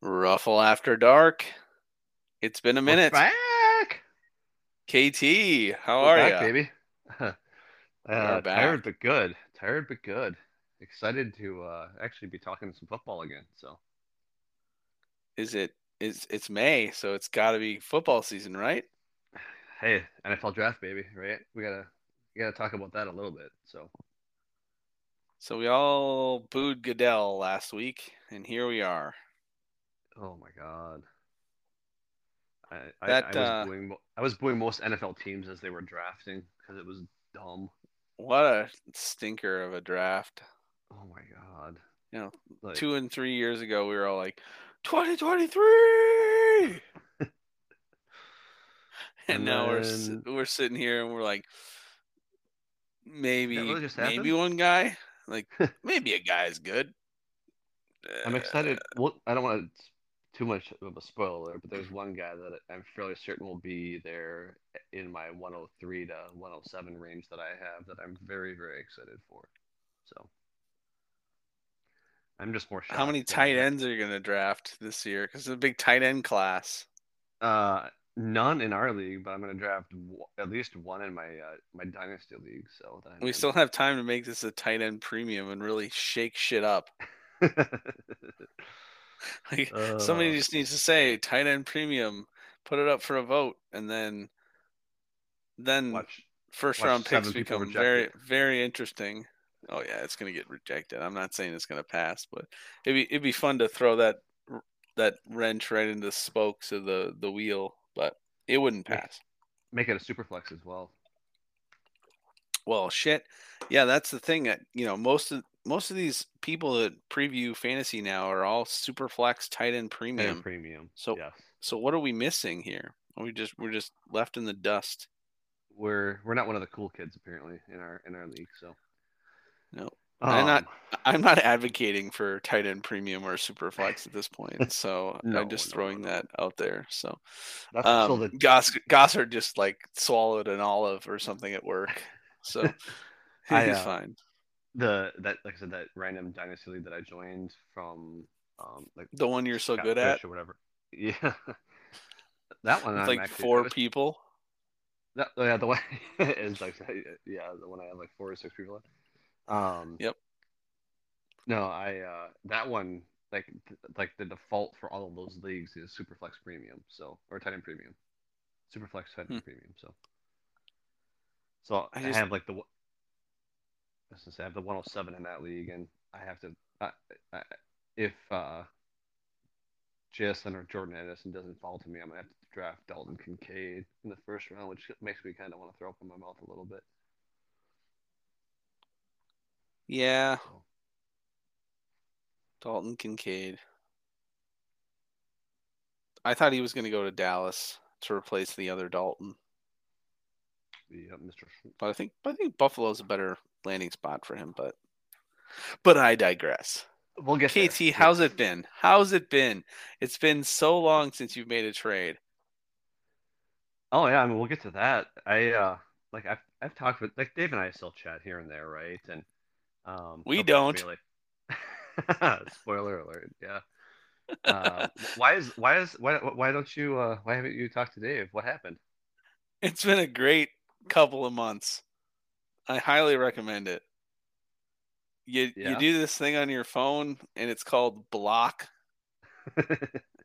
Ruffle after dark. It's been a minute. We're back. KT, how We're are you? baby. uh, tired but good. Tired but good. Excited to uh, actually be talking some football again. So Is it is it's May, so it's got to be football season, right? hey, NFL draft, baby, right? We gotta we gotta talk about that a little bit. So So we all booed Goodell last week, and here we are. Oh my god. I, I, That, I was uh, booing I was booing most NFL teams as they were drafting because it was dumb. What a stinker of a draft. Oh my god. You know, Like, Two and three years ago, we were all like, 2023! and And now we're we're sitting here and we're like, maybe really maybe one guy, like maybe a guy's good. I'm excited. Well, I don't want to too much of a spoiler, but there's one guy that I'm fairly certain will be there in my 103 to 107 range that I have that I'm very, very excited for. So I'm just more How many tight ends are you going to draft this year? Because it's a big tight end class. Uh, none in our league, but I'm going to draft w- at least one in my uh, my dynasty league. So that We still have time to make this a tight end premium and really shake shit up. Like, somebody Uh. just needs to say tight end premium, put it up for a vote, and then then watch. first watch round picks become very it. very interesting. Oh yeah, it's gonna get rejected. I'm not saying it's gonna pass, but it'd be it'd be fun to throw that that wrench right into the spokes of the the wheel, but it wouldn't pass. Make it a super flex as well. Well, shit. Yeah, that's the thing that you know most of most of these people that preview fantasy now are all super flex tight end premium. And premium. So- yes. So what are we missing here? Are we just we're just left in the dust. we're we're not one of the cool kids apparently in our in our league. So No. I'm not- Um, I'm not advocating for tight end premium or super flex at this point, so No, I'm just no, throwing no. that out there. So, That's um, the Goss Gossard just like swallowed an olive or something at work, so he's I, uh, fine. The that like I said that random dynasty league that I joined from um like The one you're so Scott good at, or whatever. Yeah, that one like actually, four was- people. That, oh, yeah, the one is like yeah, the one I have like four or six people. In. Um. Yep. No, I uh that one like th- like the default for all of those leagues is Superflex Premium, so or tight end Premium, Superflex tight end Hmm. Premium. So, so I I, have like the I was gonna say I have the 107 in that league, and I have to I, I, if uh JSN or Jordan Addison doesn't fall to me, I'm gonna have to draft Dalton Kincaid in the first round, which makes me kind of want to throw up in my mouth a little bit. Yeah, So, Dalton Kincaid. I thought he was going to go to Dallas to replace the other Dalton, the uh, Mr. Schultz. but I think I think Buffalo's a better landing spot for him. But but I digress. We'll get there. KT, how's it been? How's it been? It's been so long since you've made a trade. Oh yeah, I mean we'll get to that. I uh like I've I've talked with like Dave and I still chat here and there, right? And um We don't talk to me, like spoiler alert, yeah. Uh, why is why is why why don't you uh why haven't you talked to Dave? What happened? It's been a great couple of months. I highly recommend it. You you do this thing on your phone and it's called block.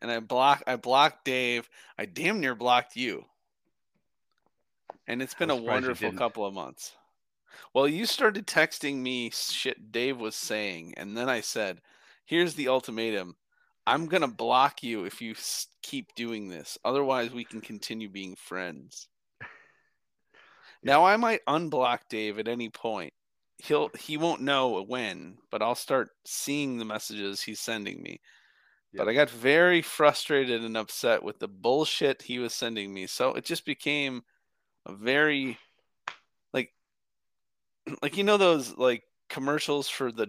And I block I blocked Dave. I damn near blocked you. And it's been a I'm surprised you wonderful couple of months. Well, you started texting me shit Dave was saying, and then I said, "Here's the ultimatum. I'm going to block you if you keep doing this. Otherwise, we can continue being friends." Now I might unblock Dave at any point. He'll he won't know when, but I'll start seeing the messages he's sending me. But I got very frustrated and upset with the bullshit he was sending me. So it just became a very like like you know those like commercials for the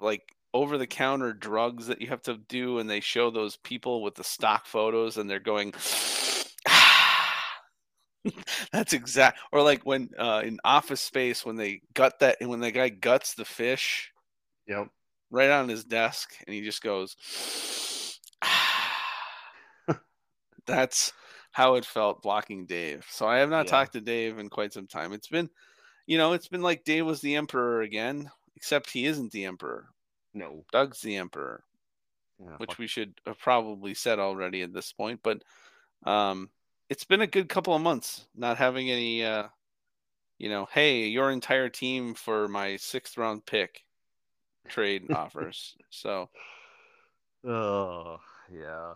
like over the counter drugs that you have to do and they show those people with the stock photos and they're going That's exact or like when uh in office space when they gut that when the guy guts the fish Yep. right on his desk and he just goes That's how it felt blocking Dave. So I have not Yeah. talked to Dave in quite some time. It's been, you know, it's been like Dave was the emperor again, except he isn't the emperor. No. Doug's the emperor, Yeah, which fuck. we should have probably said already at this point. But um, it's been a good couple of months not having any, uh, you know, hey, your entire team for my sixth round pick trade offers. So Oh, yeah.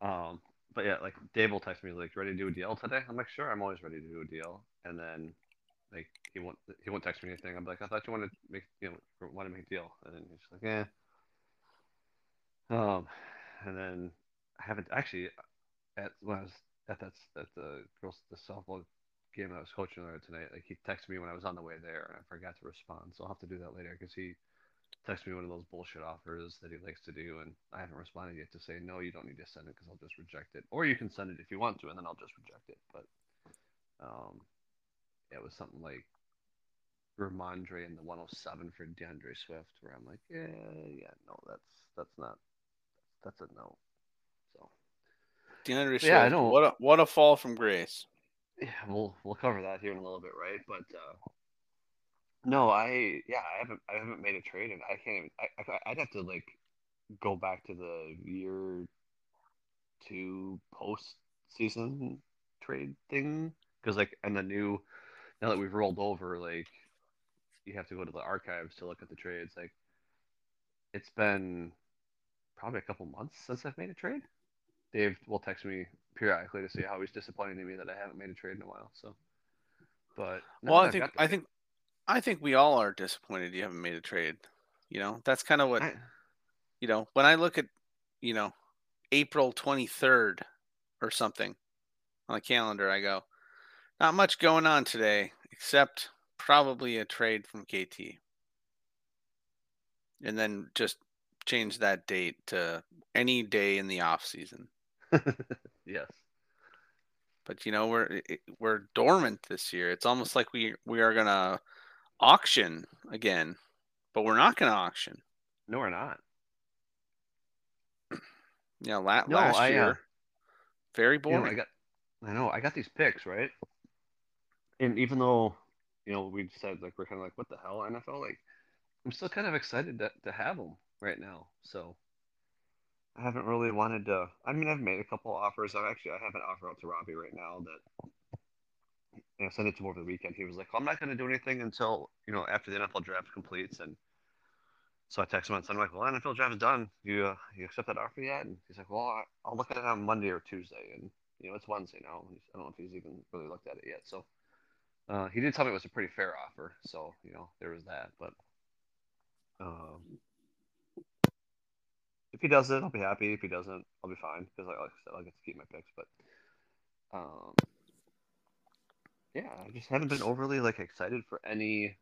Um, but yeah, like Dave will text me like, "Ready to do a deal today?" I'm like, "Sure, I'm always ready to do a deal." And then, like, he won't he won't text me anything. I'm like, "I thought you wanted to make you know want to make a deal," and then he's like, "Yeah." Um, and then I haven't actually at when I was at that at the girls the softball game I was coaching there tonight. Like he texted me when I was on the way there, and I forgot to respond. So I'll have to do that later because he texted me one of those bullshit offers that he likes to do, and I haven't responded yet to say no, you don't need to send it because I'll just reject it, or you can send it if you want to, and then I'll just reject it. But um, it was something like Rhamondre and the 107 for D'Andre Swift, where I'm like, yeah, yeah, no, that's that's not that's a no. So D'Andre Swift, Yeah, I don't- what a what a fall from grace. yeah, we'll we'll cover that here in a little bit, right? But uh, no, I yeah, I haven't I haven't made a trade, and I can't even. I, I I'd have to like go back to the year two post season trade thing because like and the new now that we've rolled over, like you have to go to the archives to look at the trades. Like it's been probably a couple months since I've made a trade. Dave will text me periodically to say how he's disappointed in me that I haven't made a trade in a while. So, but well, I I've think I think I think we all are disappointed you haven't made a trade. You know, that's kind of what I, you know. When I look at you know April twenty third or something on the calendar, I go, not much going on today except probably a trade from KT, and then just change that date to any day in the off season. yes, But you know we're we're dormant this year. It's almost like we we are gonna auction again, but we're not gonna auction. no, we're not. Yeah, la- No, last I, uh, year, very You boring. know, I got, I know, I got these picks right, and even though you know we said like we're kind of like what the hell NFL, like I'm still kind of excited to to have them right now. So I haven't really wanted to. I mean, I've made a couple offers. I've actually I have an offer out to Robbie right now that you know, sent it to him over the weekend. He was like, well, I'm not going to do anything until you know after the NFL draft completes. And so I texted him on Sunday, like, well, NFL draft is done. You uh, you accept that offer yet? And he's like, well, I, I'll look at it on Monday or Tuesday. And you know, it's Wednesday now. I don't know if he's even really looked at it yet. So uh, he did tell me it was a pretty fair offer. So you know, there was that. But um, if he does it, I'll be happy. If he doesn't, I'll be fine because like, like I said, I'll get to keep my picks. But um, yeah, I just haven't been overly like excited for any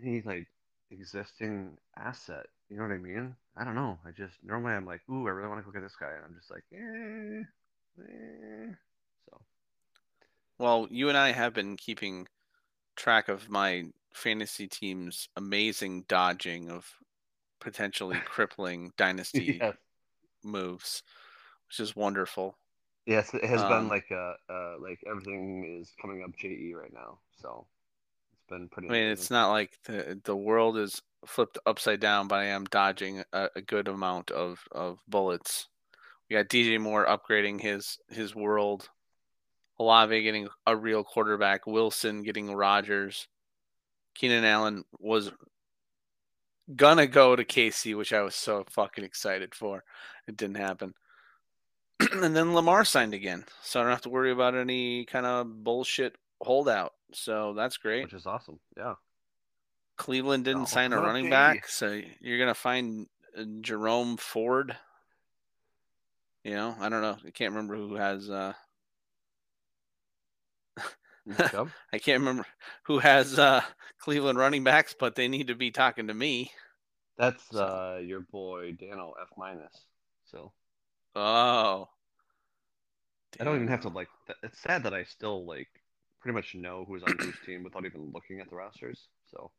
any like existing asset. You know what I mean? I don't know. I just normally I'm like, ooh, I really want to look at this guy, and I'm just like, eh, eh. So Well, you and I have been keeping track of my fantasy team's amazing dodging of potentially crippling dynasty moves, which is wonderful. yes, it has Um, been like uh, uh, like everything is coming up JE right now. So it's been pretty. I mean, amazing. it's not like the the world is flipped upside down, but I am dodging a, a good amount of of bullets. We got DJ Moore upgrading his his world. Olave getting a real quarterback. Wilson getting Rodgers. Keenan Allen was gonna go to KC, which I was so fucking excited for. It didn't happen. and then Lamar signed again, so I don't have to worry about any kind of bullshit holdout. So that's great. which is awesome. Yeah. Cleveland didn't Oh, sign a running back, so you're gonna find uh, Jerome Ford. You know, I don't know. I can't remember who has. uh? I can't remember who has uh Cleveland running backs, but they need to be talking to me. That's uh your boy Dano F minus. So Oh, I don't even have to like. It's sad that I still like pretty much know who's on whose team without even looking at the rosters. So,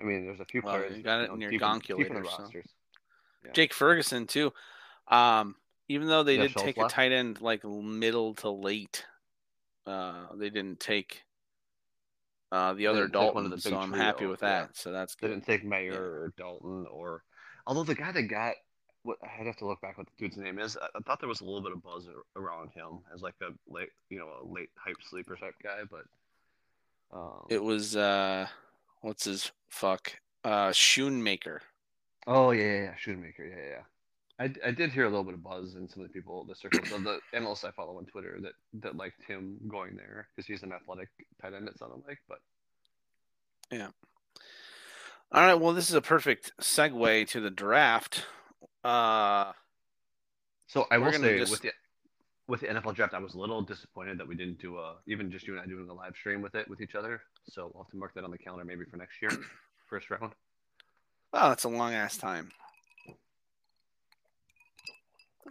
I mean, there's a few Well, players you got it know, in your deep deep in the gonculator, so. Yeah. Jake Ferguson too. Um, Even though they Yeah, did Schultz take a tight end like middle to late, uh, they didn't take uh, the other didn't one of Dalton. the So I'm happy trio, with yeah. that. So that's They good. didn't take Mayer or Dalton or, although the guy that got, what I'd have to look back what the dude's name is. I, I thought there was a little bit of buzz around him as like a late, you know, a late hype sleeper type guy, but um, It was uh, what's his fuck uh, Schoonmaker. oh yeah, yeah, yeah, Shoemaker, yeah, yeah. I, I did hear a little bit of buzz in some of the people, the circles of the analysts I follow on Twitter that that liked him going there because he's an athletic tight end. It sounded like, but yeah. All right. Well, this is a perfect segue to the draft. Uh, So I will say just- with the with the NFL draft, I was a little disappointed that we didn't do a even just you and I doing a live stream with it with each other. So we'll have to mark that on the calendar maybe for next year, first round. well, that's a long ass time.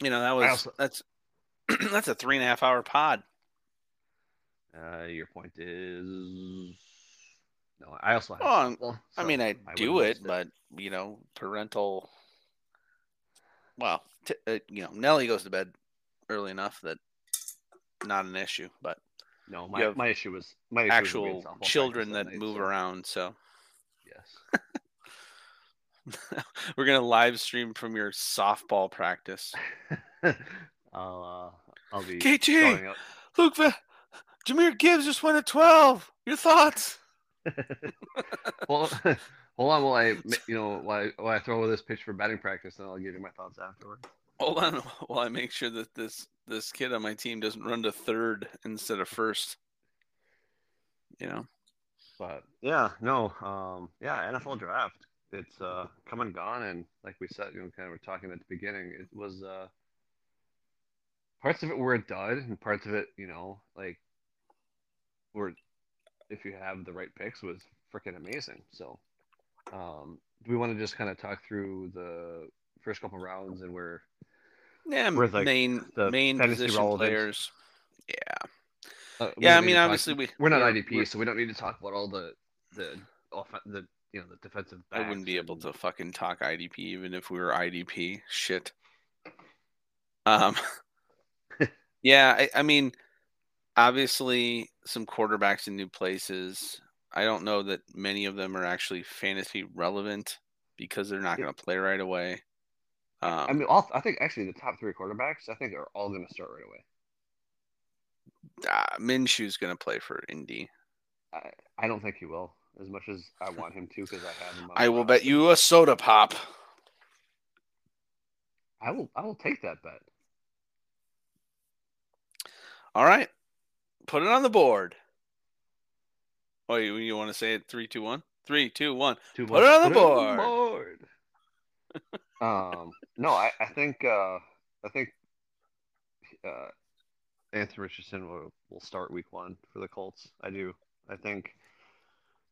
You know that was also- that's that's a three and a half hour pod. Uh, your point is no. I also have. Well, I mean, I would've do it, but you know, parental. Well, t- uh, you know, Nelly goes to bed early enough that not an issue, but no, my, my issue was my issue actual softball children that night, move so, around. So Yes. we're gonna live stream from your softball practice. I'll uh, I'll be KG! Luke, Va- Jahmyr Gibbs just went at twelve. Your thoughts? well, hold on while I, you know, while I, while I throw this pitch for batting practice, and I'll give you my thoughts afterwards. Hold on while I make sure that this this kid on my team doesn't run to third instead of first. You know. But yeah, no, um, yeah, NFL draft. It's uh, come and gone, and like we said, you know, kind of were talking at the beginning, it was uh, parts of it were a dud, and parts of it, you know, like were if you have the right picks, was freaking amazing. So, um, do we want to just kind of talk through the first couple rounds and where Yeah, With, like, main the main position players. Yeah, Uh, yeah. I mean, to talk- obviously, we we're not we're- IDP, we're- so we don't need to talk about all the the off the you know the defensive. I wouldn't be able and- to fucking talk IDP even if we were IDP. Shit. Um. yeah, I, I mean, obviously, some quarterbacks in new places. I don't know that many of them are actually fantasy relevant because they're not Yeah. going to play right away. Um, I mean, all, I think actually the top three quarterbacks, I think, are all going to start right away. uh, Minshew's going to play for Indy. I, I don't think he will, as much as I want him to, because I have him. On I will bet you a soda pop. I will. I will take that bet. All right, put it on the board. Oh, you, you want to say it? Three, two, one. Three, two, one. Two Put it on the board. board. um, no, I, I think uh, I think uh, Anthony Richardson will, will start Week One for the Colts. I do. I think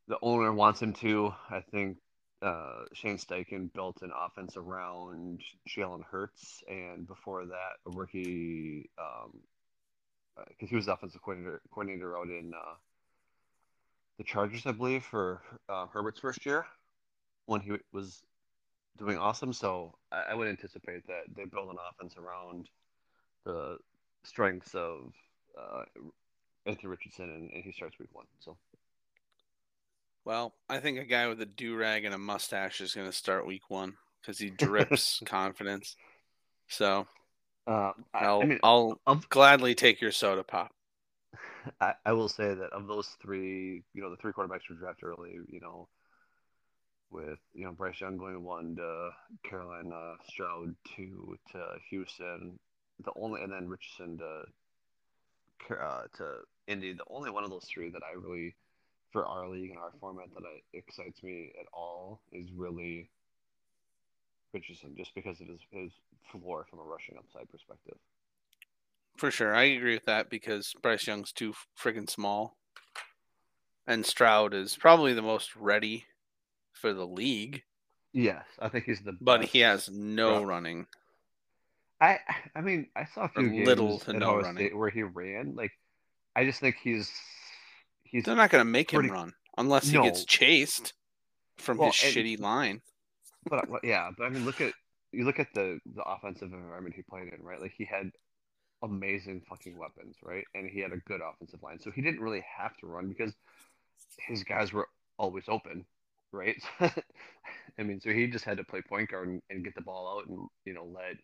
the owner wants him to. I think uh, Shane Steichen built an offense around Jalen Hurts, and before that, a rookie because he was the offensive coordinator, coordinator out in uh, the Chargers, I believe, for uh, Herbert's first year when he was doing awesome. So I, I would anticipate that they build an offense around the strengths of uh, Anthony Richardson, and, and he starts week one. So Well, I think a guy with a do rag and a mustache is going to start week one because he drips confidence. So uh, I'll I mean, I'll of, gladly take your soda pop. I, I will say that of those three, you know, the three quarterbacks were drafted early, you know, with you know Bryce Young going one to Carolina, Stroud two to Houston, the only, and then Richardson to uh, to Indy. The only one of those three that I really, for our league and our format, that I, excites me at all is really Richardson, just because of his his floor from a rushing upside perspective. For sure. I agree with that because Bryce Young's too freaking small. And Stroud is probably the most ready for the league, Yes, I think he's the. but he has no running. I I mean I saw a few games little to no Ohio running. State where he ran. Like I just think he's he's They're not going to make him run unless he No. gets chased from Well, his and- shitty line. but, but yeah, but I mean look at you look at the the offensive environment he played in, right? Like he had amazing fucking weapons, right? And he had a good offensive line, so he didn't really have to run because his guys were always open, right? I mean, so he just had to play point guard and, and, get the ball out and you know let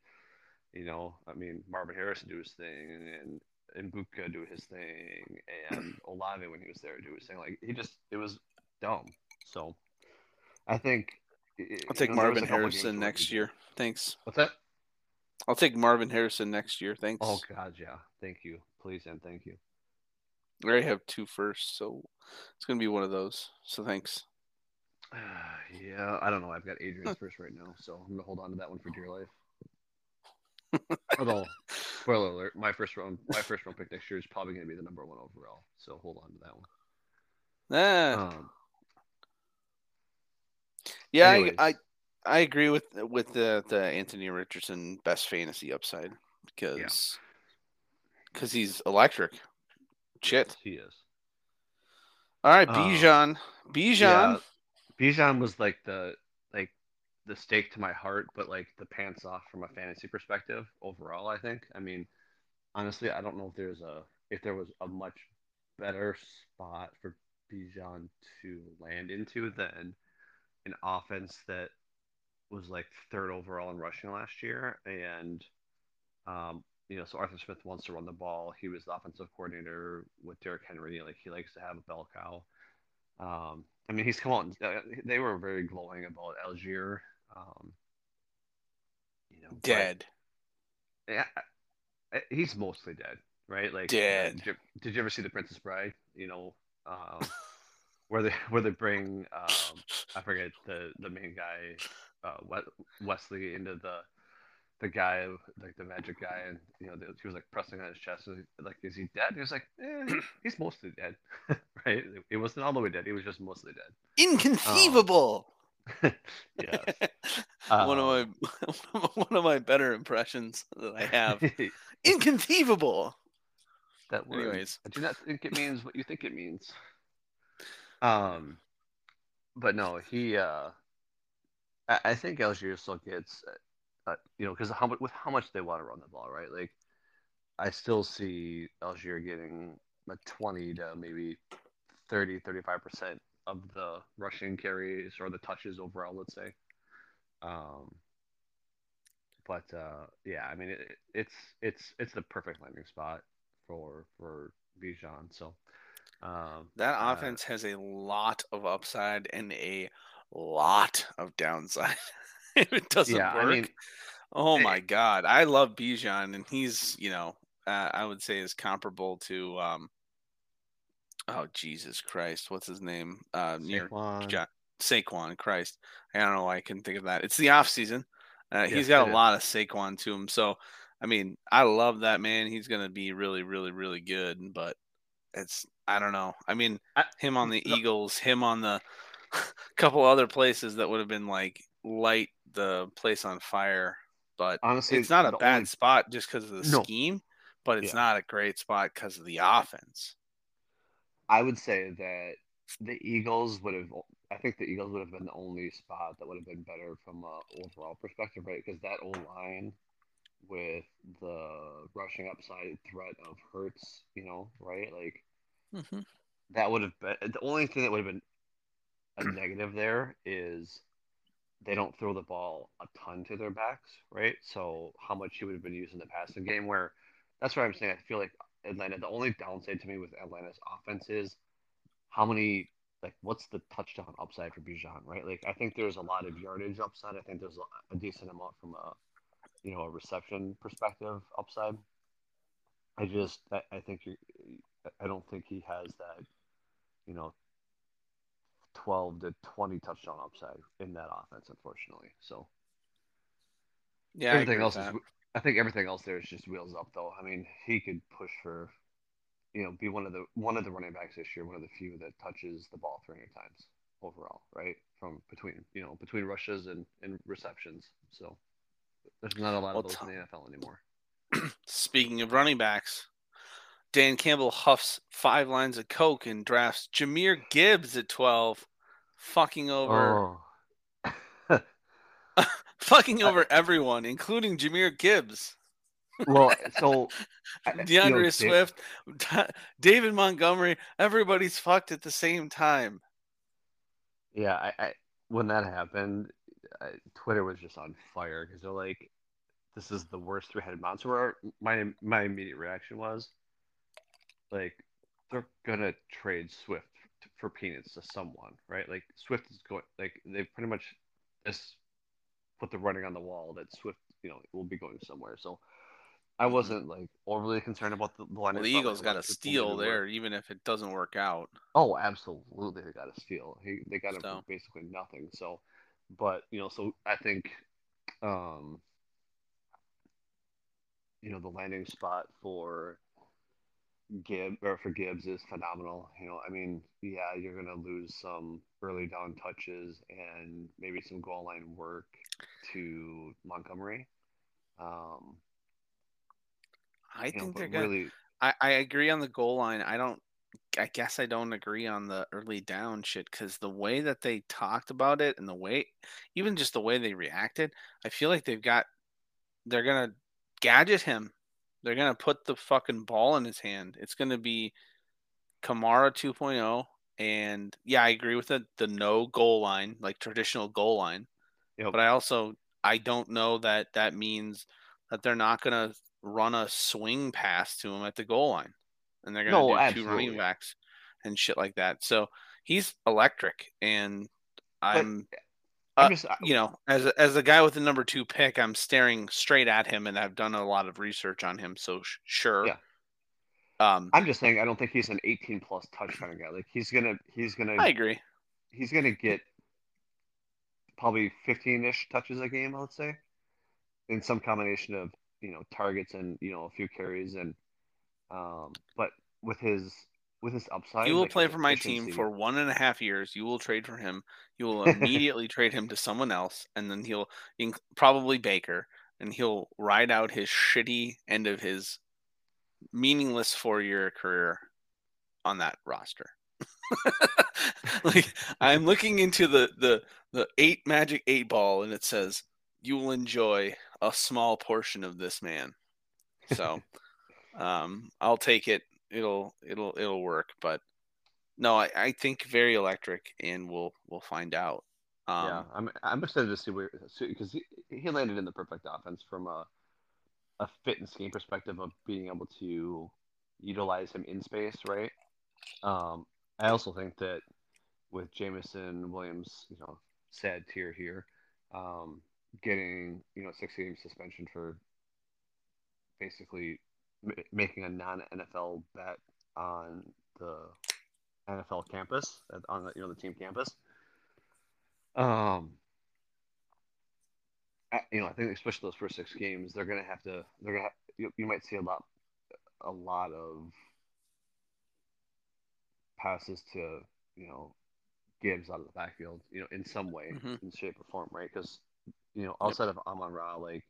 you know, I mean Marvin Harrison do his thing and and, and Buka do his thing and Olave when he was there do his thing. Like he just it was dumb. So I think I'll take Marvin Harrison next year. Thanks. What's that? I'll take Marvin Harrison next year. Thanks. Oh God, yeah. Thank you, please, and thank you. I already have two first, so it's gonna be one of those. So thanks. Uh, yeah, I don't know. I've got Adrian's first right now, so I'm gonna hold on to that one for dear life. Although, spoiler alert, my first round, my first round pick next year is probably gonna be the number one overall. So hold on to that one. Ah. Um, yeah, I, I, I agree with with the the Anthony Richardson best fantasy upside because because yeah. he's electric. Shit, he is. All right, um, Bijan. Bijan. Yeah, Bijan was like the the stake to my heart, but like the pants off from a fantasy perspective overall. I think. I mean, honestly, I don't know if there's a if there was a much better spot for Bijan to land into than an offense that was like third overall in rushing last year, and um, you know, so Arthur Smith wants to run the ball. He was the offensive coordinator with Derrick Henry. Like he likes to have a bell cow. Um, I mean, he's come on. Uh, they were very glowing about Allgeier. Um, you know, dead. But, yeah, he's mostly dead, right? Like dead. Did you, did you ever see The Princess Bride? You know, um, where they where they bring um, I forget the the main guy uh, Westley into the the guy like the magic guy and you know he was like pressing on his chest like is he dead he was like eh, he's mostly dead right he wasn't all the way dead he was just mostly dead inconceivable um, yeah one of my one of my better impressions that i have. Inconceivable! That word. Anyways. I do not think it means what you think it means. Um, but no, he. Uh, I, I think Allgeier still gets, uh, uh you know, because how with how much they want to run the ball, right? Like, I still see Allgeier getting a twenty to maybe 30, 35 percent of the rushing carries or the touches overall. Let's say. Um, but uh, yeah, I mean, it, it's it's it's the perfect landing spot for for Bijan. So um, that uh, offense uh, has a lot of upside and a lot of downside. if it doesn't yeah, work, I mean, oh my god, I love Bijan, and he's you know uh, I would say is comparable to um, oh Jesus Christ, what's his name? Uh, near John, Saquon Christ. I don't know why I couldn't think of that. It's the off season. Uh, he's got a is. lot of Saquon to him, so I mean, I love that man. He's going to be really, really, really good. But it's I don't know. I mean, I, him on the no. Eagles, him on the couple other places that would have been like light the place on fire. But honestly, it's not a bad only... spot just because of the no. scheme, but it's yeah. not a great spot because of the offense. I would say that the Eagles would have. I think the Eagles would have been the only spot that would have been better from a overall perspective, right? Because that old line with the rushing upside threat of Hurts, you know, right? Like mm-hmm. that would have been the only thing that would have been a negative there is they don't throw the ball a ton to their backs, right? So how much he would have been used in the passing game where that's what I'm saying. I feel like Atlanta the only downside to me with Atlanta's offense is how many like what's the touchdown upside for Bijan, right? Like I think there's a lot of yardage upside. I think there's a decent amount from a you know a reception perspective upside. I just I, I think you I don't think he has that you know 12 to 20 touchdown upside in that offense unfortunately. So yeah, everything else is I think everything else there is just wheels up though. I mean, he could push for you know, be one of the one of the running backs this year, one of the few that touches the ball 300 times overall, right? From between, you know, between rushes and, and receptions. So there's not a lot well, of those t- in the NFL anymore. Speaking of running backs, Dan Campbell huffs five lines of coke and drafts Jahmyr Gibbs at twelve, fucking over. Oh. fucking over everyone, including Jahmyr Gibbs, Well, so I- you know, D'Andre Swift, Da- David Montgomery. Everybody's fucked at the same time. Yeah, I, I when that happened, I, Twitter was just on fire because they're like, "This is the worst three-headed monster." My my immediate reaction was, like, they're gonna trade Swift for peanuts to someone, right? Like Swift is going, like they pretty much this put the running on the wall that Swift, you know, will be going somewhere. So I wasn't like overly concerned about the, the line. Well, the Eagles got a steal there, work. even if it doesn't work out. Oh, absolutely, they got a steal. He, they got him So. basically nothing. So, but you know, so I think, um, you know, the landing spot for Gibb or for Gibbs is phenomenal. You know, I mean, yeah, you're gonna lose some early down touches and maybe some goal line work to Montgomery. Um, I you know, think they're gonna. really, I, I agree on the goal line. I don't. I guess I don't agree on the early down shit because the way that they talked about it and the way, even just the way they reacted, I feel like they've got. They're gonna gadget him. They're gonna put the fucking ball in his hand. It's gonna be Kamara 2.0. And yeah, I agree with it. The no goal line, like traditional goal line. know, But I also I don't know that that means that they're not gonna run a swing pass to him at the goal line, and they're gonna No, do two running backs and shit like that. So he's electric, and I'm, I'm uh, just, I- you know, as a, as a guy with the number two pick, I'm staring straight at him, and I've done a lot of research on him. So sh- sure, Yeah. Um, I'm just saying, I don't think he's an 18 plus touch kind of guy. Like he's gonna, he's gonna, I agree. he's gonna get probably 15-ish touches a game, let's say, in some combination of you know targets and you know a few carries and um, but with his with his upside, He will like, play for my team for one and a half years. You will trade for him. You will immediately trade him to someone else, and then he'll probably Baker, and he'll ride out his shitty end of his meaningless four-year career on that roster. like I'm looking into the the the eight magic eight ball, and it says you will enjoy a small portion of this man. So, um, I'll take it. It'll it'll it'll work, but no, I, I think very electric, and we'll we'll find out. Um, yeah, I'm I'm excited to see where because he, he landed in the perfect offense from a a fit and scheme perspective of being able to utilize him in space, right? Um, I also think that with Jameson Williams, you know, sad tier here, um, getting you know six game suspension for basically m- making a non NFL bet on the NFL campus on the you know the team campus. Um, I, you know, I think especially those first six games, they're gonna have to. They're gonna. Have, you, you might see a lot, a lot of passes to you know Gibbs out of the backfield. You know, in some way, Mhm. in shape or form, right? Because you know, outside of Amon Ra, like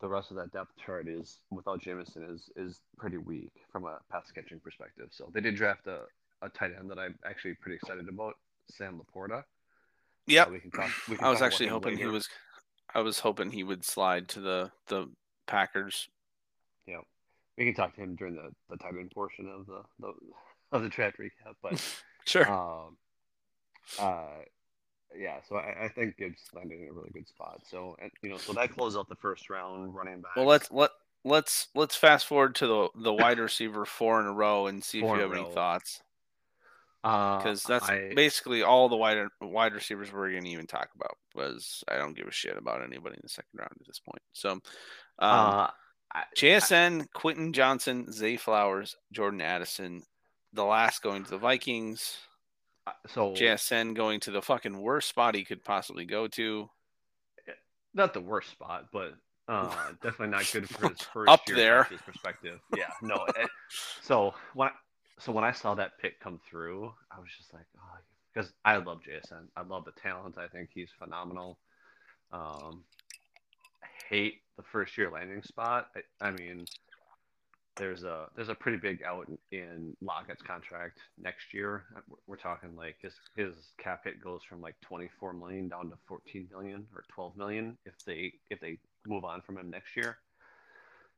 the rest of that depth chart is without Jameson is is pretty weak from a pass catching perspective. So they did draft a, a tight end that I'm actually pretty excited about, Sam Laporta. Yeah, Uh, we can talk. We can I was talk actually him hoping he was. I was hoping he would slide to the the Packers. Yeah, we can talk to him during the the tight end portion of the, the of the draft recap. But Sure. um, uh, yeah. So I, I think Gibbs landed in a really good spot. So and you know, so that closed out the first round running back. well, let's let let's let's fast forward to the the wide receiver four in a row and see Four if you a have any row. thoughts. uh, Because that's I, basically all the wide wide receivers we're going to even talk about. Was I don't give a shit about anybody in the second round at this point. So, um, uh, I, JSN, Quentin Johnston, Zay Flowers, Jordan Addison, the last going to the Vikings. So JSN going to the fucking worst spot he could possibly go to. not the worst spot, but uh, definitely not good for his first Up year there. coach's perspective. Yeah, no. it- so when I, so when I saw that pick come through, I was just like, oh, because I love JSN. I love the talent. I think he's phenomenal. Um, I hate the first year landing spot. I, I mean, there's a there's a pretty big out in, Lockett's contract next year. We're, we're talking like his his cap hit goes from like 24 million down to 14 million or 12 million if they if they move on from him next year.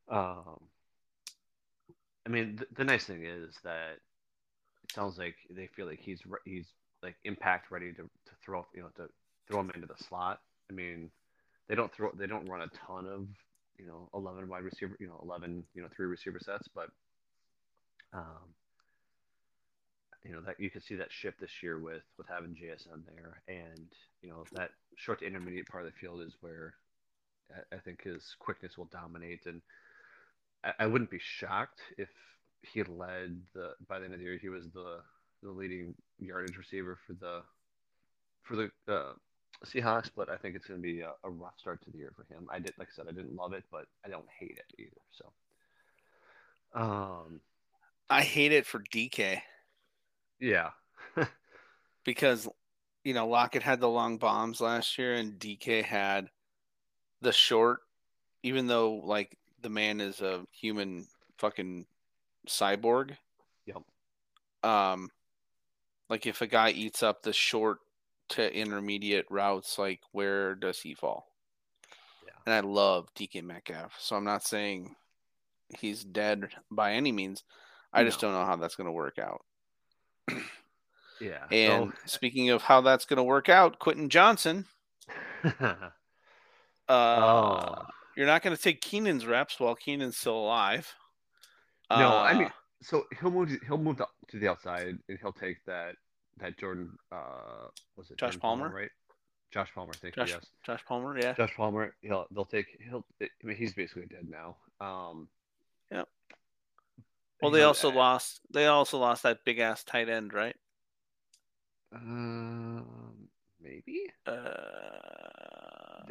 Um, I mean, th- the nice thing is that it sounds like they feel like he's re- he's like impact ready to, to throw you know to throw him into the slot. I mean, they don't throw they don't run a ton of you know 11 wide receiver you know 11 you know three receiver sets, but um, you know that you can see that shift this year with with having JSN there, and you know that short to intermediate part of the field is where I, I think his quickness will dominate, and I, I wouldn't be shocked if he led the by the end of the year he was the the leading yardage receiver for the for the uh, Seahawks, but I think it's going to be a, a, rough start to the year for him. I did, like I said, I didn't love it, but I don't hate it either. So, um, I hate it for DK. Yeah, because you know Lockett had the long bombs last year, and DK had the short. Even though like the man is a human fucking cyborg. Yep. Um, like if a guy eats up the short to intermediate routes, like where does he fall? Yeah. And I love DK Metcalf, so I'm not saying he's dead by any means. I no. just don't know how that's going to work out. yeah. And so... speaking of how that's going to work out, Quentin Johnston. uh, oh. You're not going to take Keenan's reps while Keenan's still alive. No, uh, I mean, so he'll move. He'll move to the outside, and he'll take that that Jordan. Uh, was it Josh Jordan Palmer? Palmer? Right. Josh Palmer, thank Josh, you. Yes. Josh Palmer, yeah. Josh Palmer. He'll they'll take he'll. I mean, he's basically dead now. Um. Yeah. Well, they also uh, lost. They also lost that big ass tight end, right? Um, maybe. Uh,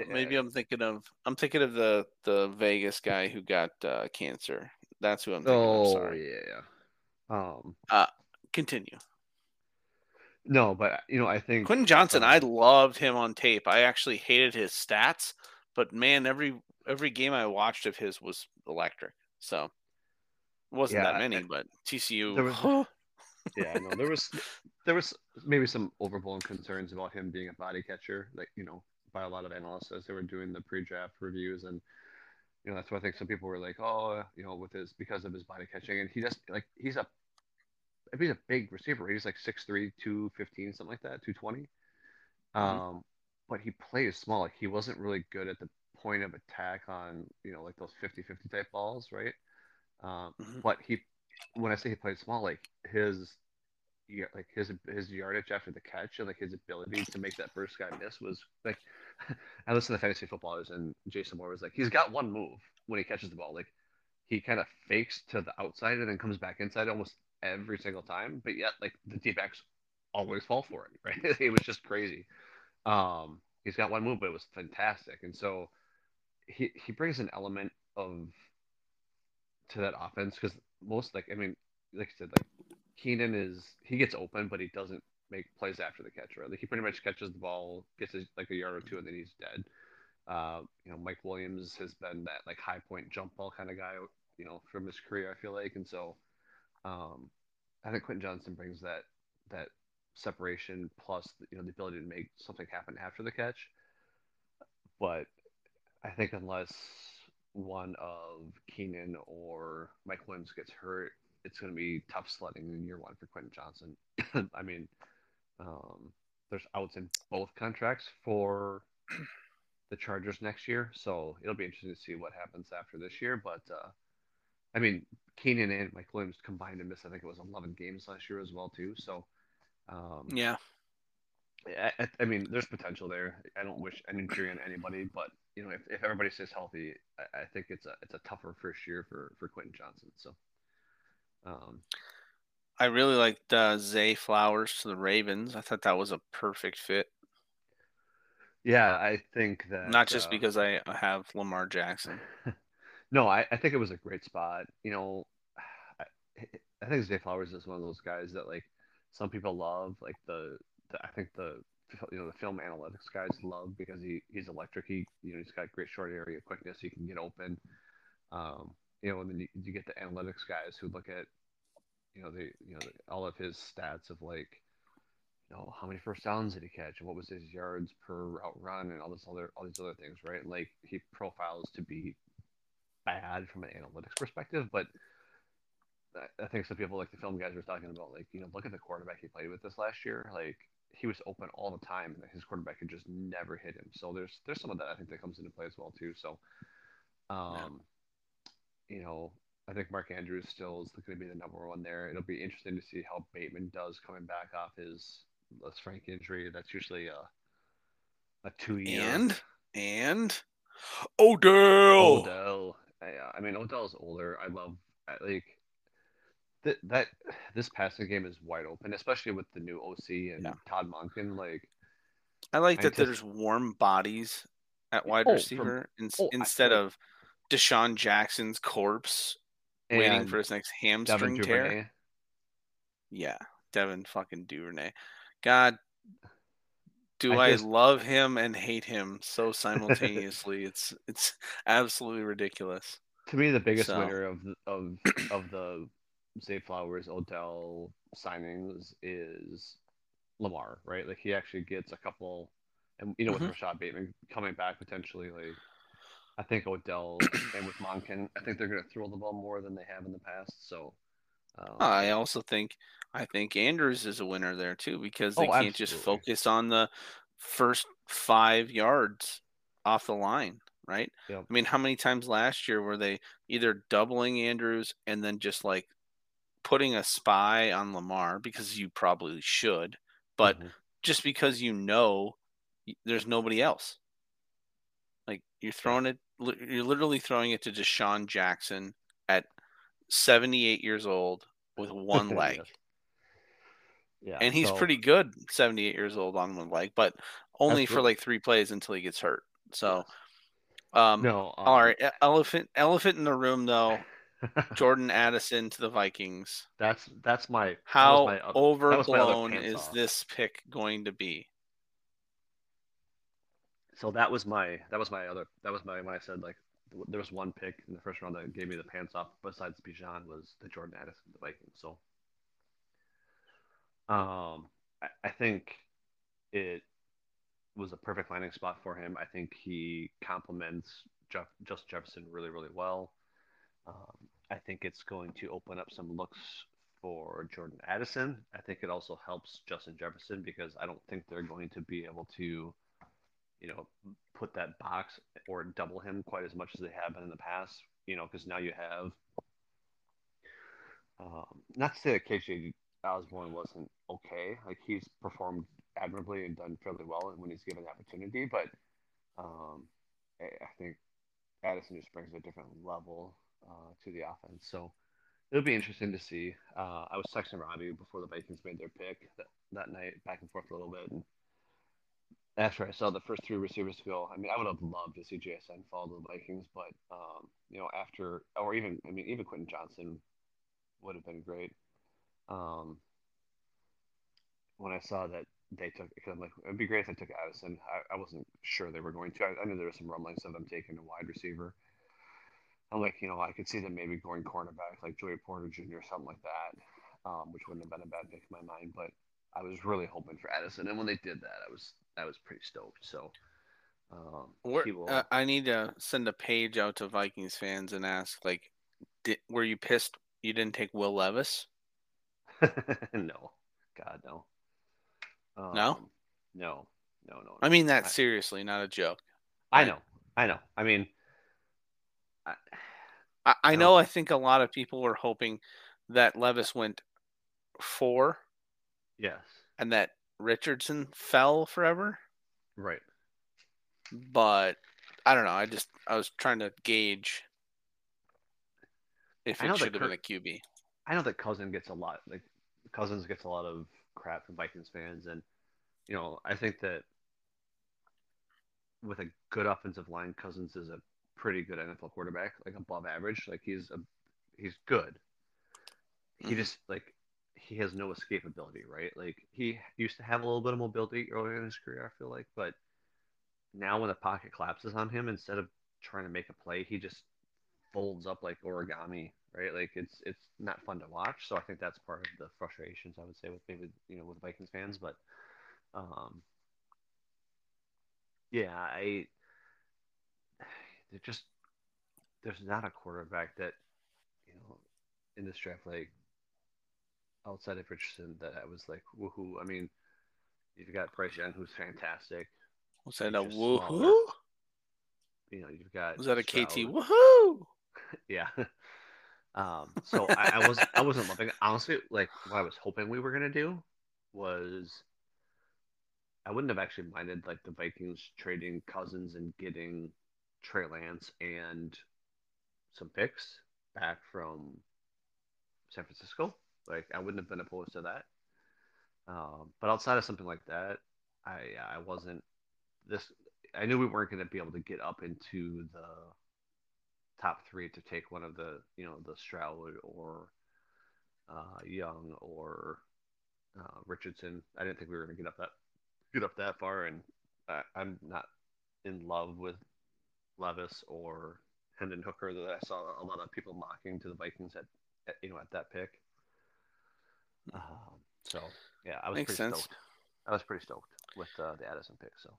maybe I'm thinking of. I'm thinking of the the Vegas guy who got uh, cancer. That's who I'm thinking oh, of. Sorry. yeah. Um. Uh, continue. No, but you know, I think Quentin Johnston. Um, I loved him on tape. I actually hated his stats, but man, every every game I watched of his was electric. So it wasn't yeah, that many, I, but TCU. Was, yeah, no, there was there was maybe some overblown concerns about him being a body catcher, like you know, by a lot of analysts as they were doing the pre-draft reviews, and you know that's why I think some people were like, oh, you know, with his because of his body catching, and he just like he's a he's a big receiver. He's like 6'3", 215, something like that, 220. Mm-hmm. Um, but he plays small. Like he wasn't really good at the point of attack on, you know, like those 50-50 type balls, right? Um, mm-hmm. But he, when I say he played small, like his, like his his yardage after the catch and like his ability to make that first guy miss was like, I listen to fantasy footballers and Jason Moore was like, he's got one move when he catches the ball, like he kind of fakes to the outside and then comes back inside almost every single time, but yet like the D backs always fall for it, right? it was just crazy. Um, he's got one move, but it was fantastic, and so he he brings an element of to that offense because most like I mean, like I said, like Keenan is he gets open, but he doesn't make plays after the catch, right? Like he pretty much catches the ball, gets a, like a yard or two, and then he's dead. Uh, you know, Mike Williams has been that like high point jump ball kind of guy, you know, from his career. I feel like, and so um, I think Quentin Johnston brings that that separation plus you know the ability to make something happen after the catch. But I think unless one of Keenan or Mike Williams gets hurt, it's going to be tough sledding in year one for Quentin Johnston. I mean, um, there's outs in both contracts for the Chargers next year, so it'll be interesting to see what happens after this year. But uh, I mean, Keenan and Mike Williams combined to miss, I think it was 11 games last year as well, too. So, um, yeah. I, I, mean, there's potential there. I don't wish any injury on anybody, but you know, if, if everybody stays healthy, I, I, think it's a it's a tougher first year for for Quentin Johnston. So, um, I really liked uh, Zay Flowers to the Ravens. I thought that was a perfect fit. Yeah, I think that not just uh, because I have Lamar Jackson. no, I, I think it was a great spot. You know, I, I think Zay Flowers is one of those guys that like some people love. Like the, the I think the you know the film analytics guys love because he he's electric. He you know he's got great short area quickness. He can get open. Um, you know, and then you, you get the analytics guys who look at, you know, the you know the, all of his stats of like, you know, how many first downs did he catch and what was his yards per route run and all this other all these other things, right? Like he profiles to be bad from an analytics perspective, but I think some people like the film guys were talking about like you know look at the quarterback he played with this last year. Like he was open all the time and his quarterback could just never hit him. So there's there's some of that I think that comes into play as well too. So um yeah. you know I think Mark Andrews still is going to be the number one there. It'll be interesting to see how Bateman does coming back off his Lisfranc injury. That's usually a a two year and and? Odell. Odell I, uh, I mean Odell's older I love like that that this passing game is wide open, especially with the new OC and yeah. Todd Monken. Like, I like that there's warm bodies at wide oh, receiver from, in, oh, instead oh. of DeSean Jackson's corpse waiting for his next hamstring tear. Yeah, Devin fucking Duvernay. God, do I, I just, love him and hate him so simultaneously? it's it's absolutely ridiculous. To me, the biggest so. winner of of of the Zay Flowers, Odell signings is Lamar, right? Like he actually gets a couple, and you know mm-hmm. with Rashod Bateman coming back potentially, like I think Odell and with Monken, I think they're going to throw the ball more than they have in the past. So um, I also think I think Andrews is a winner there too because they oh, can't absolutely. just focus on the first five yards off the line, right? Yep. I mean, how many times last year were they either doubling Andrews and then just like putting a spy on Lamar because you probably should, but mm-hmm. just because you know there's nobody else. Like you're throwing it, you're literally throwing it to DeSean Jackson at 78 years old with one leg. Yeah. And he's so... pretty good, 78 years old on one leg, but only Absolutely. for like three plays until he gets hurt. So, um, no, um... all right, elephant, elephant in the room though. Jordan Addison to the Vikings. That's that's my how my other, overblown is off. this pick going to be? So that was my that was my other that was my when I said like there was one pick in the first round that gave me the pants off besides Bijan was the Jordan Addison the Vikings. So um I, I think it was a perfect landing spot for him. I think he complements Jeff, Justin Jefferson really really well. Um, I think it's going to open up some looks for Jordan Addison. I think it also helps Justin Jefferson because I don't think they're going to be able to, you know, put that box or double him quite as much as they have been in the past. You know, because now you have. Um, not to say that KJ Osborn wasn't okay. Like he's performed admirably and done fairly well when he's given the opportunity, but um, I think Addison just brings a different level uh, to the offense. So it'll be interesting to see. Uh, I was texting Robbie before the Vikings made their pick that, that night, back and forth a little bit. And after I saw the first three receivers go, I mean, I would have loved to see JSN follow the Vikings, but um, you know, after or even, I mean, even Quentin Johnston would have been great. Um, when I saw that they took, because I'm like, it'd be great if they took Addison. I, I wasn't sure they were going to. I, I knew there were some rumblings of them taking a wide receiver. I'm like, you know, I could see them maybe going cornerback like Joey Porter Jr. or something like that, um, which wouldn't have been a bad pick in my mind. But I was really hoping for Addison, and when they did that, I was I was pretty stoked. So, um, will... uh, I need to send a page out to Vikings fans and ask, like, did, were you pissed you didn't take Will Levis? no, God no. Um, no, no, no, no. I mean that I, seriously, not a joke. I know, I know. I mean, I, I, know. I think a lot of people were hoping that Levis went four. Yes. And that Richardson fell forever. Right. But I don't know. I just I was trying to gauge if it should have been a QB. I know that Cousin gets a lot like Cousins gets a lot of crap from Vikings fans, and you know I think that with a good offensive line, Cousins is a pretty good NFL quarterback, like above average. Like he's a he's good. He mm-hmm. just like he has no escapability, right? Like he used to have a little bit of mobility earlier in his career, I feel like, but now when the pocket collapses on him, instead of trying to make a play, he just folds up like origami, right? Like it's it's not fun to watch. So I think that's part of the frustrations I would say with maybe you know with Vikings fans, but um, yeah, I it just there's not a quarterback that you know in this draft like outside of Richardson that I was like woohoo. I mean, you've got Bryce Young who's fantastic. Was that a woohoo? smaller. You know, you've got Was that a Stroud. KT woohoo? Yeah. Um, so I, I was I wasn't loving it. Honestly, like what I was hoping we were gonna do was I wouldn't have actually minded like the Vikings trading Cousins and getting Trey Lance and some picks back from San Francisco. Like I wouldn't have been opposed to that. Um, but outside of something like that, I I wasn't this. I knew we weren't going to be able to get up into the top three to take one of the you know the Stroud or uh, Young or uh, Richardson. I didn't think we were going to get up that get up that far, and I, I'm not in love with Levis or Hendon Hooker that I saw a lot of people mocking to the Vikings at, at you know at that pick. Um, so yeah, I was Makes pretty sense. stoked. I was pretty stoked with uh, the Addison pick. So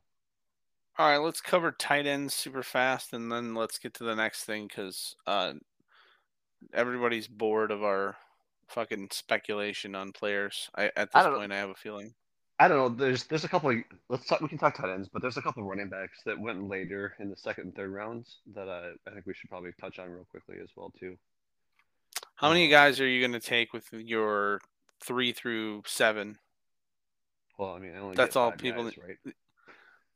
All right, let's cover tight ends super fast, and then let's get to the next thing because uh, everybody's bored of our fucking speculation on players. I, at this don't know. point, I have a feeling. I don't know. There's there's a couple. Of, let's talk. We can talk tight ends, but there's a couple of running backs that went later in the second and third rounds that uh, I think we should probably touch on real quickly as well too. How many Uh, guys are you going to take with your three through seven? Well, I mean, I only That's get all five people guys, right?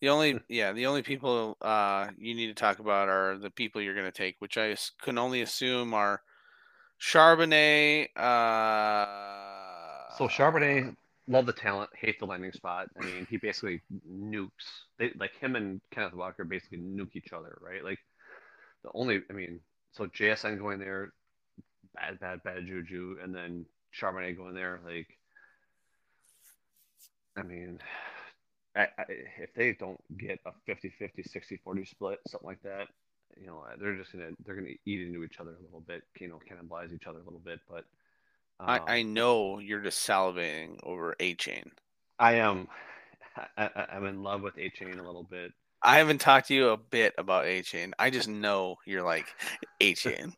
The only, yeah, the only people uh, you need to talk about are the people you're going to take, which I can only assume are Charbonnet. Uh, So Charbonnet, love the talent, hate the landing spot. I mean, he basically nukes. They like him and Kenneth Walker basically nuke each other, right? Like the only, I mean, so JSN going there, bad, bad, bad juju, and then Charbonnet going there, like, I mean, I, I, if they don't get a 50-50, 60-40 split, something like that, you know, they're just gonna they're gonna eat into each other a little bit, you know, cannibalize each other a little bit, but. I, um, I know you're just salivating over Achane. I am. I, I, I'm in love with Achane a little bit. I haven't talked to you a bit about Achane. I just know you're like Achane.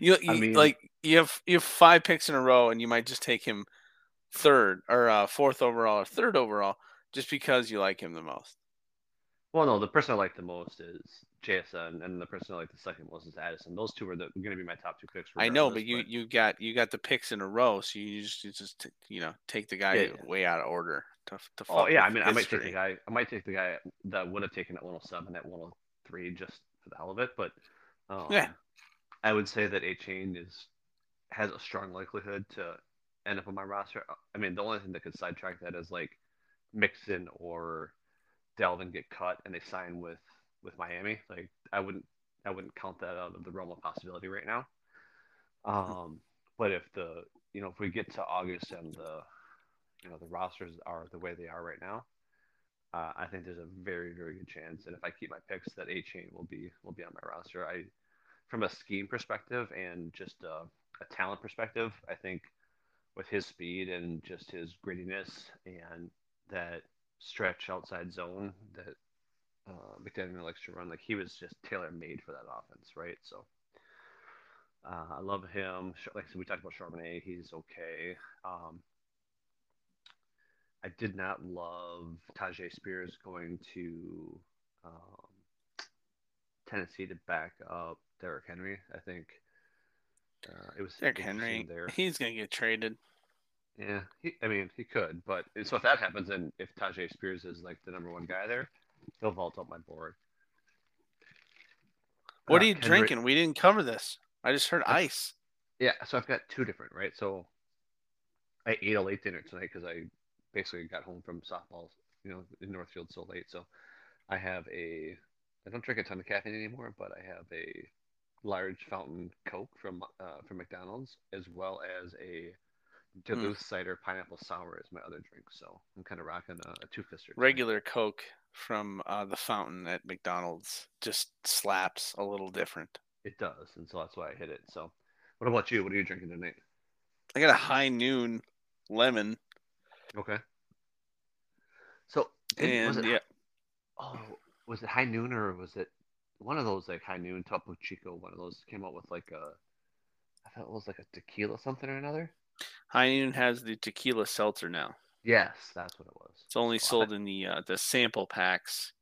you, you I mean- like you have you have five picks in a row, and you might just take him third or uh, fourth overall or third overall just because you like him the most. Well, no, the person I like the most is JSN, and the person I like the second most is Addison. Those two are the, going to be my top two picks. I know, but you you got you got the picks in a row, so you just you just you know take the guy Yeah, yeah. way out of order to to. Oh yeah, I mean, I might take the guy. I might take the guy that would have taken at 107 at 103 just for the hell of it. But um, Yeah. I would say that Achane is has a strong likelihood to end up on my roster. I mean, the only thing that could sidetrack that is like Mixon or Dalvin get cut and they sign with with Miami. Like I wouldn't I wouldn't count that out of the realm of possibility right now. Um, but if the you know if we get to August and the you know the rosters are the way they are right now, uh, I think there's a very very good chance. And if I keep my picks, that Achane will be will be on my roster. I from a scheme perspective and just a, a talent perspective, I think with his speed and just his grittiness and that stretch outside zone that uh, McDaniel likes to run, like he was just tailor made for that offense, right? So uh, I love him. Like said, we talked about Charbonnet. He's okay. Um, I did not love Tyjae Spears going to um, Tennessee to back up Derrick Henry. I think uh, it was Derrick Henry, there. he's gonna get traded. Yeah, he, I mean, he could, but so if that happens, and if Tyjae Spears is like the number one guy there, he'll vault up my board. What Uh, are you drinking? We didn't cover this. I just heard ice. Yeah, so I've got two different, right? So I ate a late dinner tonight because I basically got home from softball, you know, in Northfield so late. So I have a, I don't drink a ton of caffeine anymore, but I have a large fountain Coke from uh, from McDonald's, as well as a Duluth cider pineapple sour is my other drink. So I'm kind of rocking a, a two fister. Regular Coke from uh, the fountain at McDonald's just slaps a little different. it does, and so that's why I hit it. So, what about you? What are you drinking tonight? I got a high noon lemon, Okay. So, and it, yeah, oh, was it High Noon or was it one of those like High Noon Topo Chico? One of those came out with like a, I thought it was like a tequila something or another. High noon has the tequila seltzer now. Yes, that's what it was. It's only Oh, I sold in the uh, the sample packs,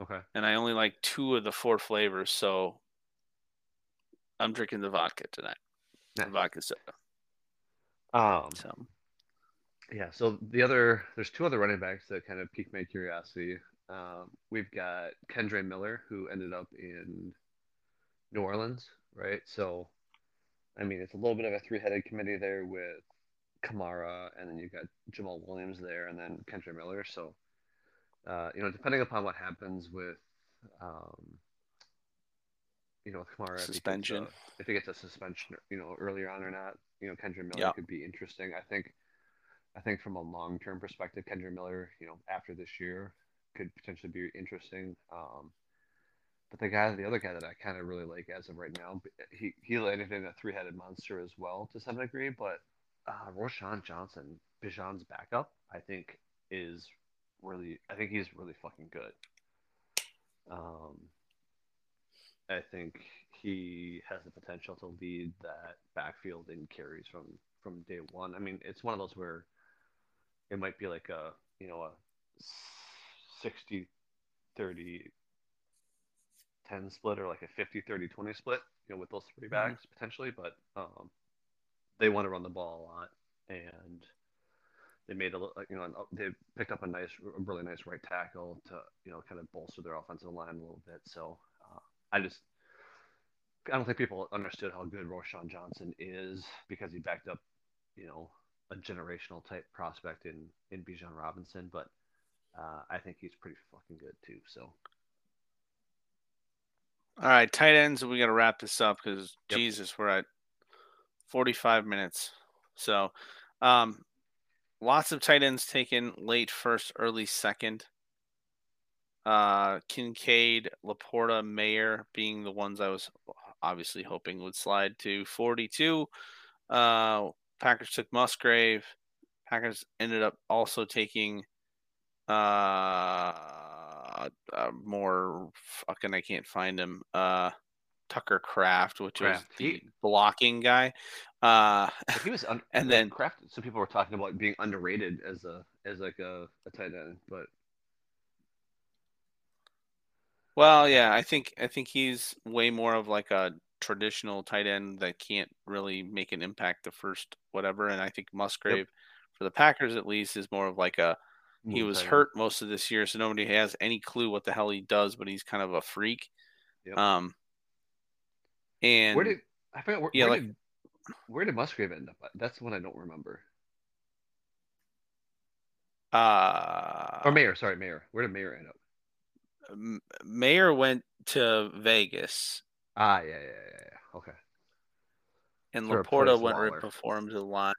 Okay. and I only like two of the four flavors, so I'm drinking the vodka tonight. The vodka soda. Um. So Yeah. So the other, there's two other running backs that kind of piqued my curiosity. Um, we've got Kendre Miller, who ended up in New Orleans, right? So, I mean, it's a little bit of a three-headed committee there with Kamara, and then you've got Jamaal Williams there, and then Kendre Miller. So, uh, you know, depending upon what happens with, um, you know, with Kamara, if he gets Suspension. if he gets a suspension, you know, earlier on or not, you know, Kendre Miller Yeah. could be interesting. I think, I think from a long-term perspective, Kendre Miller, you know, after this year, could potentially be interesting. Um, but the guy, the other guy that I kind of really like as of right now, he he landed in a three-headed monster as well to some degree. But uh, Roschon Johnson, Bijan's backup, I think is really, I think he's really fucking good. Um, I think he has the potential to lead that backfield in carries from from day one. I mean, it's one of those where it might be like a you know a 60 30 10 split or like a 50 30 20 split you know with those three backs potentially but um they want to run the ball a lot. And they made a you know they picked up a nice a really nice right tackle to you know kind of bolster their offensive line a little bit. So uh, i just I don't think people understood how good Roschon Johnson is because he backed up, you know, a generational type prospect in in Bijan Robinson, but uh, I think he's pretty fucking good too. So all right, tight ends. We got to wrap this up because Yep. Jesus, we're at 45 minutes. So, um, lots of tight ends taken late first, early second. Uh, Kincaid, Laporta, Mayer being the ones I was obviously hoping would slide to 42. Uh, Packers took Musgrave. Packers ended up also taking uh, uh more fucking I can't find him. Uh Tucker Kraft, which Kraft, was the he- blocking guy. Uh he was un- And then- Kraft. Some people were talking about being underrated as a as like a, a tight end, but well, yeah, I think I think he's way more of like a traditional tight end that can't really make an impact the first whatever. And I think Musgrave, for the Packers at least, is more of like a he was hurt most of this year, so nobody has any clue what the hell he does, but he's kind of a freak. Yep. Um, and Where did I forget? where, Yeah, where like- did where did Musgrave end up? That's the one I don't remember. uh, Or Mayer, sorry, Mayer. Where did Mayer end up? Mayer went to Vegas, Ah, yeah, yeah, yeah, yeah. Okay. and To Laporta went right before him to the Lions.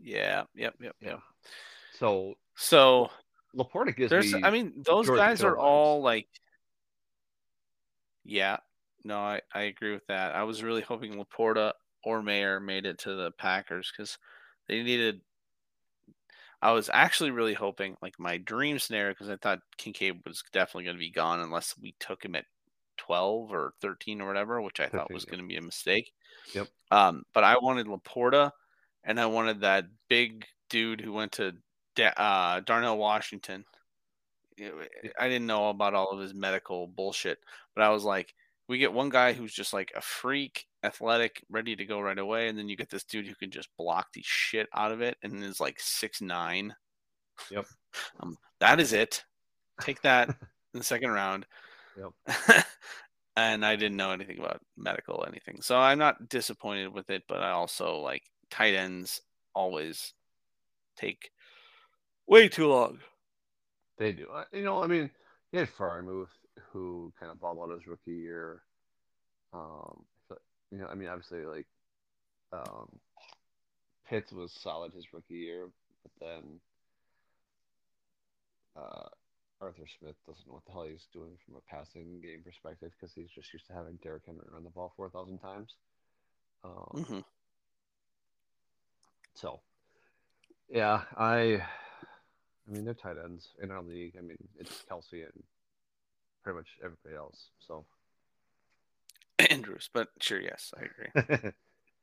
Yeah, yep, yep, Yeah. yep. So So Laporta gives there's, me. I mean, those guys are all like, yeah, no, I, I agree with that. I was really hoping Laporta or Mayer made it to the Packers because they needed. I was actually really hoping, like my dream scenario, because I thought Kincaid was definitely going to be gone unless we took him at 12 or 13 or whatever, which I thought was going to be a mistake. Yep. Um, but I wanted Laporta, and I wanted that big dude who went to uh, Darnell Washington. I didn't know about all of his medical bullshit, but I was like, we get one guy who's just like a freak, athletic, ready to go right away, and then you get this dude who can just block the shit out of it and is like six nine. Yep. Um, that is it. Take that in the second round. Yep. and I didn't know anything about medical anything, so I'm not disappointed with it. But I also like tight ends always take way too long. They do. You know, I mean, he had Freiermuth, who kind of balled out his rookie year. Um, but, you know, I mean, obviously, like, um, Pitts was solid his rookie year, but then, uh, Arthur Smith doesn't know what the hell he's doing from a passing game perspective because he's just used to having Derrick Henry run the ball four thousand times. Um, hmm So, yeah, I, I mean, they're tight ends in our league. I mean, it's Kelce and pretty much everybody else. So, Andrews, but sure, yes, I agree.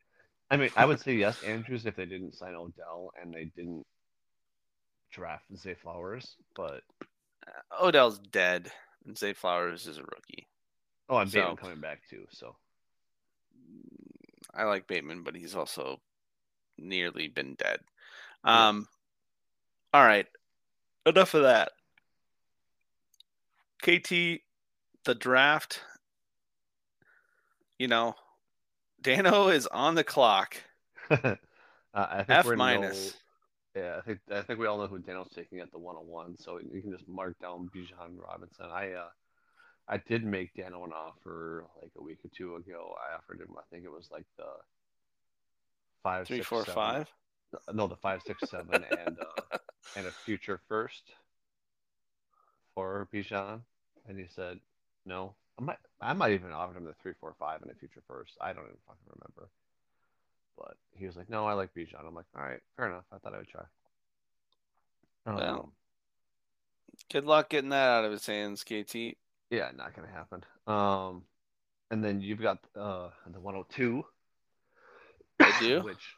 I mean, I would say yes, Andrews, if they didn't sign Odell and they didn't draft Zay Flowers. But Odell's dead, and Zay Flowers is a rookie. oh, and So- Bateman coming back too. So, I like Bateman, but he's also nearly been dead. Yeah. Um, all right, enough of that. KT, the draft. You know, Dano is on the clock. uh, I think F we're gonna know- minus. Yeah, I think I think we all know who Dano's taking at the 101, so you can just mark down Bijan Robinson. I uh, I did make Dano an offer like a week or two ago. I offered him, I think it was like the five, Three, six, four, seven- five. No, the five, six, seven, and uh, and a future first for Bijan, and he said no. I might I might even offer him the three, four, five, and a future first. I don't even fucking remember. But he was like, "No, I like Bijan." I'm like, "All right, fair enough. I thought I would try." Well, Good luck getting that out of his hands, KT. yeah, not gonna happen. Um, and then you've got uh the 102. I do. which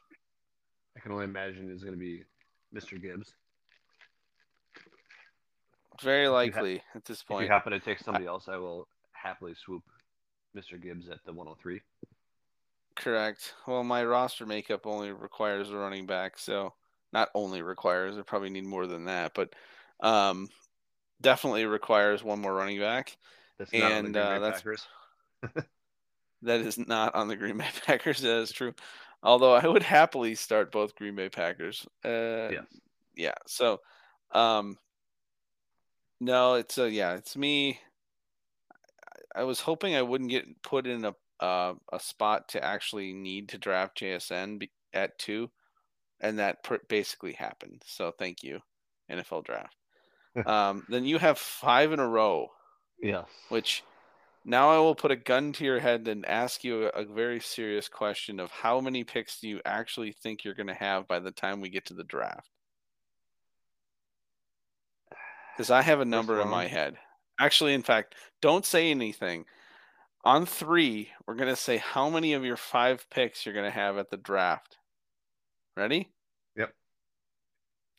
I can only imagine is gonna be Mr. Gibbs. Very ha- likely at this point. If you happen to take somebody else, I will happily swoop Mr. Gibbs at the 103. Correct. Well, my roster makeup only requires a running back, so not only requires, I probably need more than that, but um, definitely requires one more running back. That's not on the And, uh, that's- That is not on the Green Bay Packers. That is true. Although I would happily start both Green Bay Packers. Uh, Yes. yeah. So, um, no, it's uh, yeah, it's me. I- I was hoping I wouldn't get put in a uh, a spot to actually need to draft JSN at two, and that pr- basically happened. So thank you, NFL Draft. um, then you have five in a row, Yes. which now I will put a gun to your head and ask you a, very serious question of how many picks do you actually think you're going to have by the time we get to the draft? Because I have a number in my head. Actually, in fact, don't say anything. On three, we're going to say how many of your five picks you're going to have at the draft. Ready? Yep.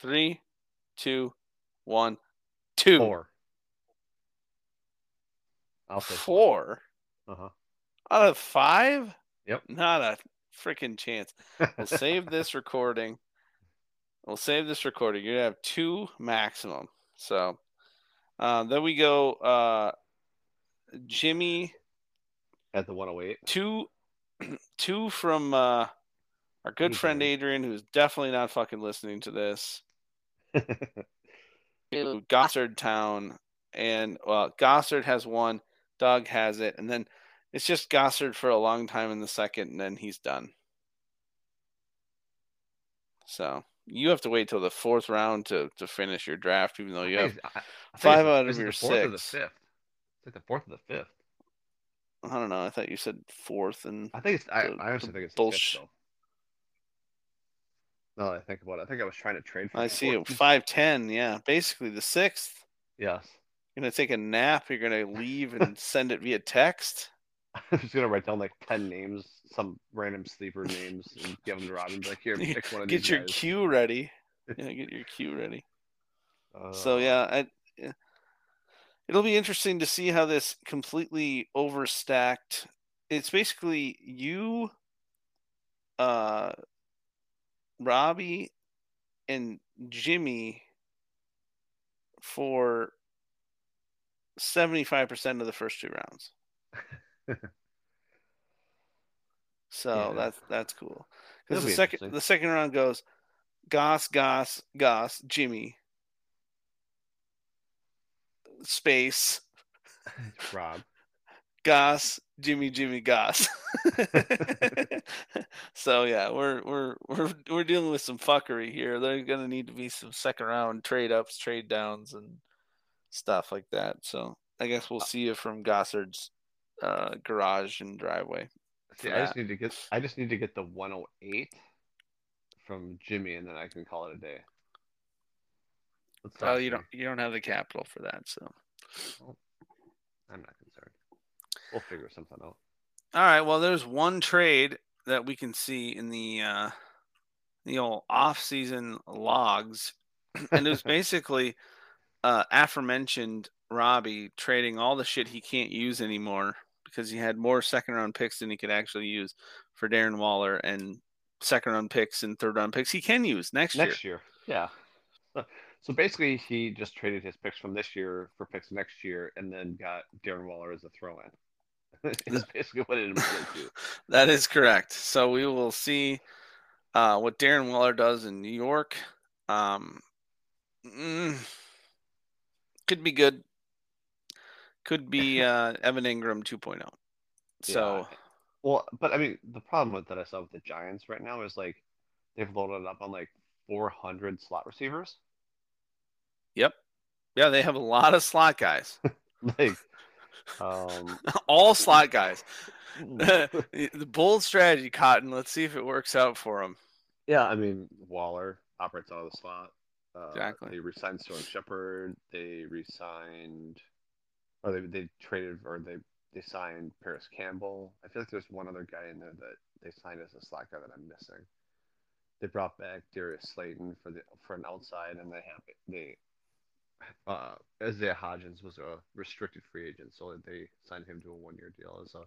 Three, two, one, two. Four. I'll say Four Uh huh. out of five? Yep. Not a freaking chance. We'll save this recording. We'll save this recording. You're gonna have two maximum. So uh, then we go uh, Jimmy At the 108. two two from uh, our good Who's friend? Adrian, who's definitely not fucking listening to this. Gossard Town, and well, Gossard has one, Doug has it, and then it's just Gossard for a long time in the second, and then he's done. So you have to wait till the fourth round to to finish your draft, even though you have. I- I five out of your fourth or the six. fifth. It's like the fourth or the fifth. I don't know. I thought you said fourth, and I think it's. I, The- I honestly the think it's the bullsh- fifth, that I think about it, I think I was trying to trade for. I see it five ten. Yeah, basically the sixth. Yes. You're gonna take a nap. You're gonna leave and send it via text. I'm just gonna write down like ten names, some random sleeper names, and give them to Robin. Like, here, pick one of Get these your guys. queue ready. Yeah, get your queue ready. So Uh, yeah, I, yeah. it'll be interesting to see how this completely overstacked. It's basically you, uh, Robbie, and Jimmy for seventy-five percent of the first two rounds. So Yeah. that's that's cool. Because the be second the second round goes Goss, Goss, Goss, Jimmy, space, Rob. Goss, Jimmy, Jimmy, Goss. so yeah, we're we're we're we're dealing with some fuckery here. There's gonna need to be some second round trade ups, trade downs, and stuff like that. So I guess we'll see you from Gossard's uh, garage and driveway. See, I just need to get I just need to get the 108 from Jimmy, and then I can call it a day. Let's Well, you don't you don't have the capital for that, so I'm not concerned. We'll figure something out. all right. Well, there's one trade that we can see in the uh, the old off-season logs, and it was basically uh, aforementioned Robbie trading all the shit he can't use anymore because he had more second-round picks than he could actually use for Darren Waller and second-round picks and third-round picks he can use next, year. next year. Yeah. So, basically, he just traded his picks from this year for picks next year, and then got Darren Waller as a throw-in. Is basically what it amounted to. That is correct. So we will see uh, what Darren Waller does in New York. Um, mm, could be good. Could be uh, Evan Engram 2.0. So Well, but I mean, the problem with that I saw with the Giants right now is like they've loaded up on like 400 slot receivers. yep, yeah, they have a lot of slot guys, Like, um, all slot guys. the bold strategy, Cotton. Let's see if it works out for them. yeah, I mean, Waller operates out of the slot. Uh, Exactly. They re-signed Sterling Shepard. They re-signed, or they they traded, or they they signed Parris Campbell. I feel like there's one other guy in there that they signed as a guy that I'm missing. They brought back Darius Slayton for the for an outside, and they have they uh, Isaiah Hodgins was a restricted free agent, so they signed him to a one year deal as a,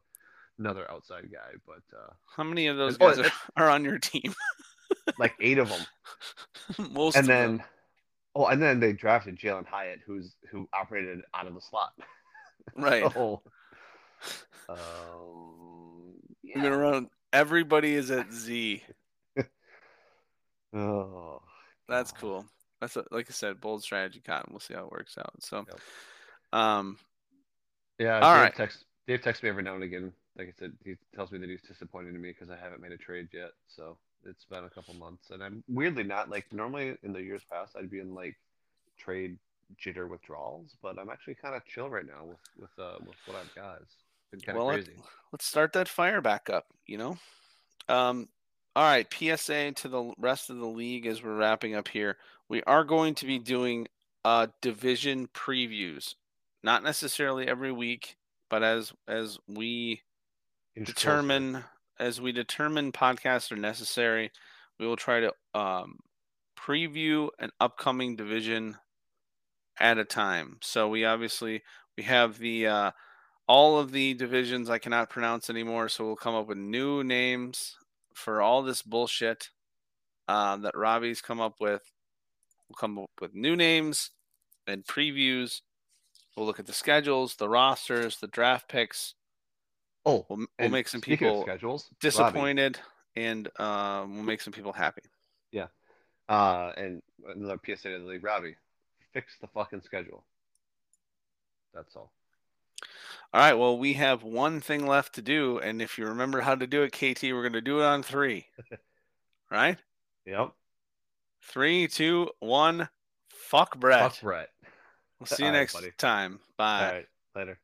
another outside guy. But uh, How many of those Oh, guys are, are on your team? like eight of them, Most and then them. Oh, and then they drafted Jalen Hyatt, who's who operated out of the slot. right. So, um, We're gonna run. Everybody is at Z. Oh, That's God. cool. That's a, like I said, bold strategy, Cotton. We'll see how it works out. So, Yep. um, Yeah, All Dave right. texts Dave texts me every now and again. Like I said, he tells me that he's disappointed in me because I haven't made a trade yet. So it's been a couple months, and I'm weirdly not like normally in the years past I'd be in like trade jitter withdrawals, but I'm actually kind of chill right now with with uh with what I've got. It's been kind of Well, crazy. let's start that fire back up. You know. Um, all right. PSA to the rest of the league as we're wrapping up here. We are going to be doing uh division previews, not necessarily every week, but as as we Inch closer. As we determine podcasts are necessary, we will try to um, preview an upcoming division at a time. So we obviously we have the uh, all of the divisions I cannot pronounce anymore. So we'll come up with new names for all this bullshit uh, that Robbie's come up with. We'll come up with new names and previews. We'll look at the schedules, the rosters, the draft picks. Oh, We'll, we'll make some people schedules. Robbie, disappointed and um, we'll make some people happy. Yeah. Uh, and another PSA to the league, Robbie, fix the fucking schedule. That's all. All right. Well, we have one thing left to do, and if you remember how to do it, KT, we're going to do it on three. right? Yep. Three, two, one. Fuck Brett. Fuck Brett. We'll see you All next time. Bye. All right. Later.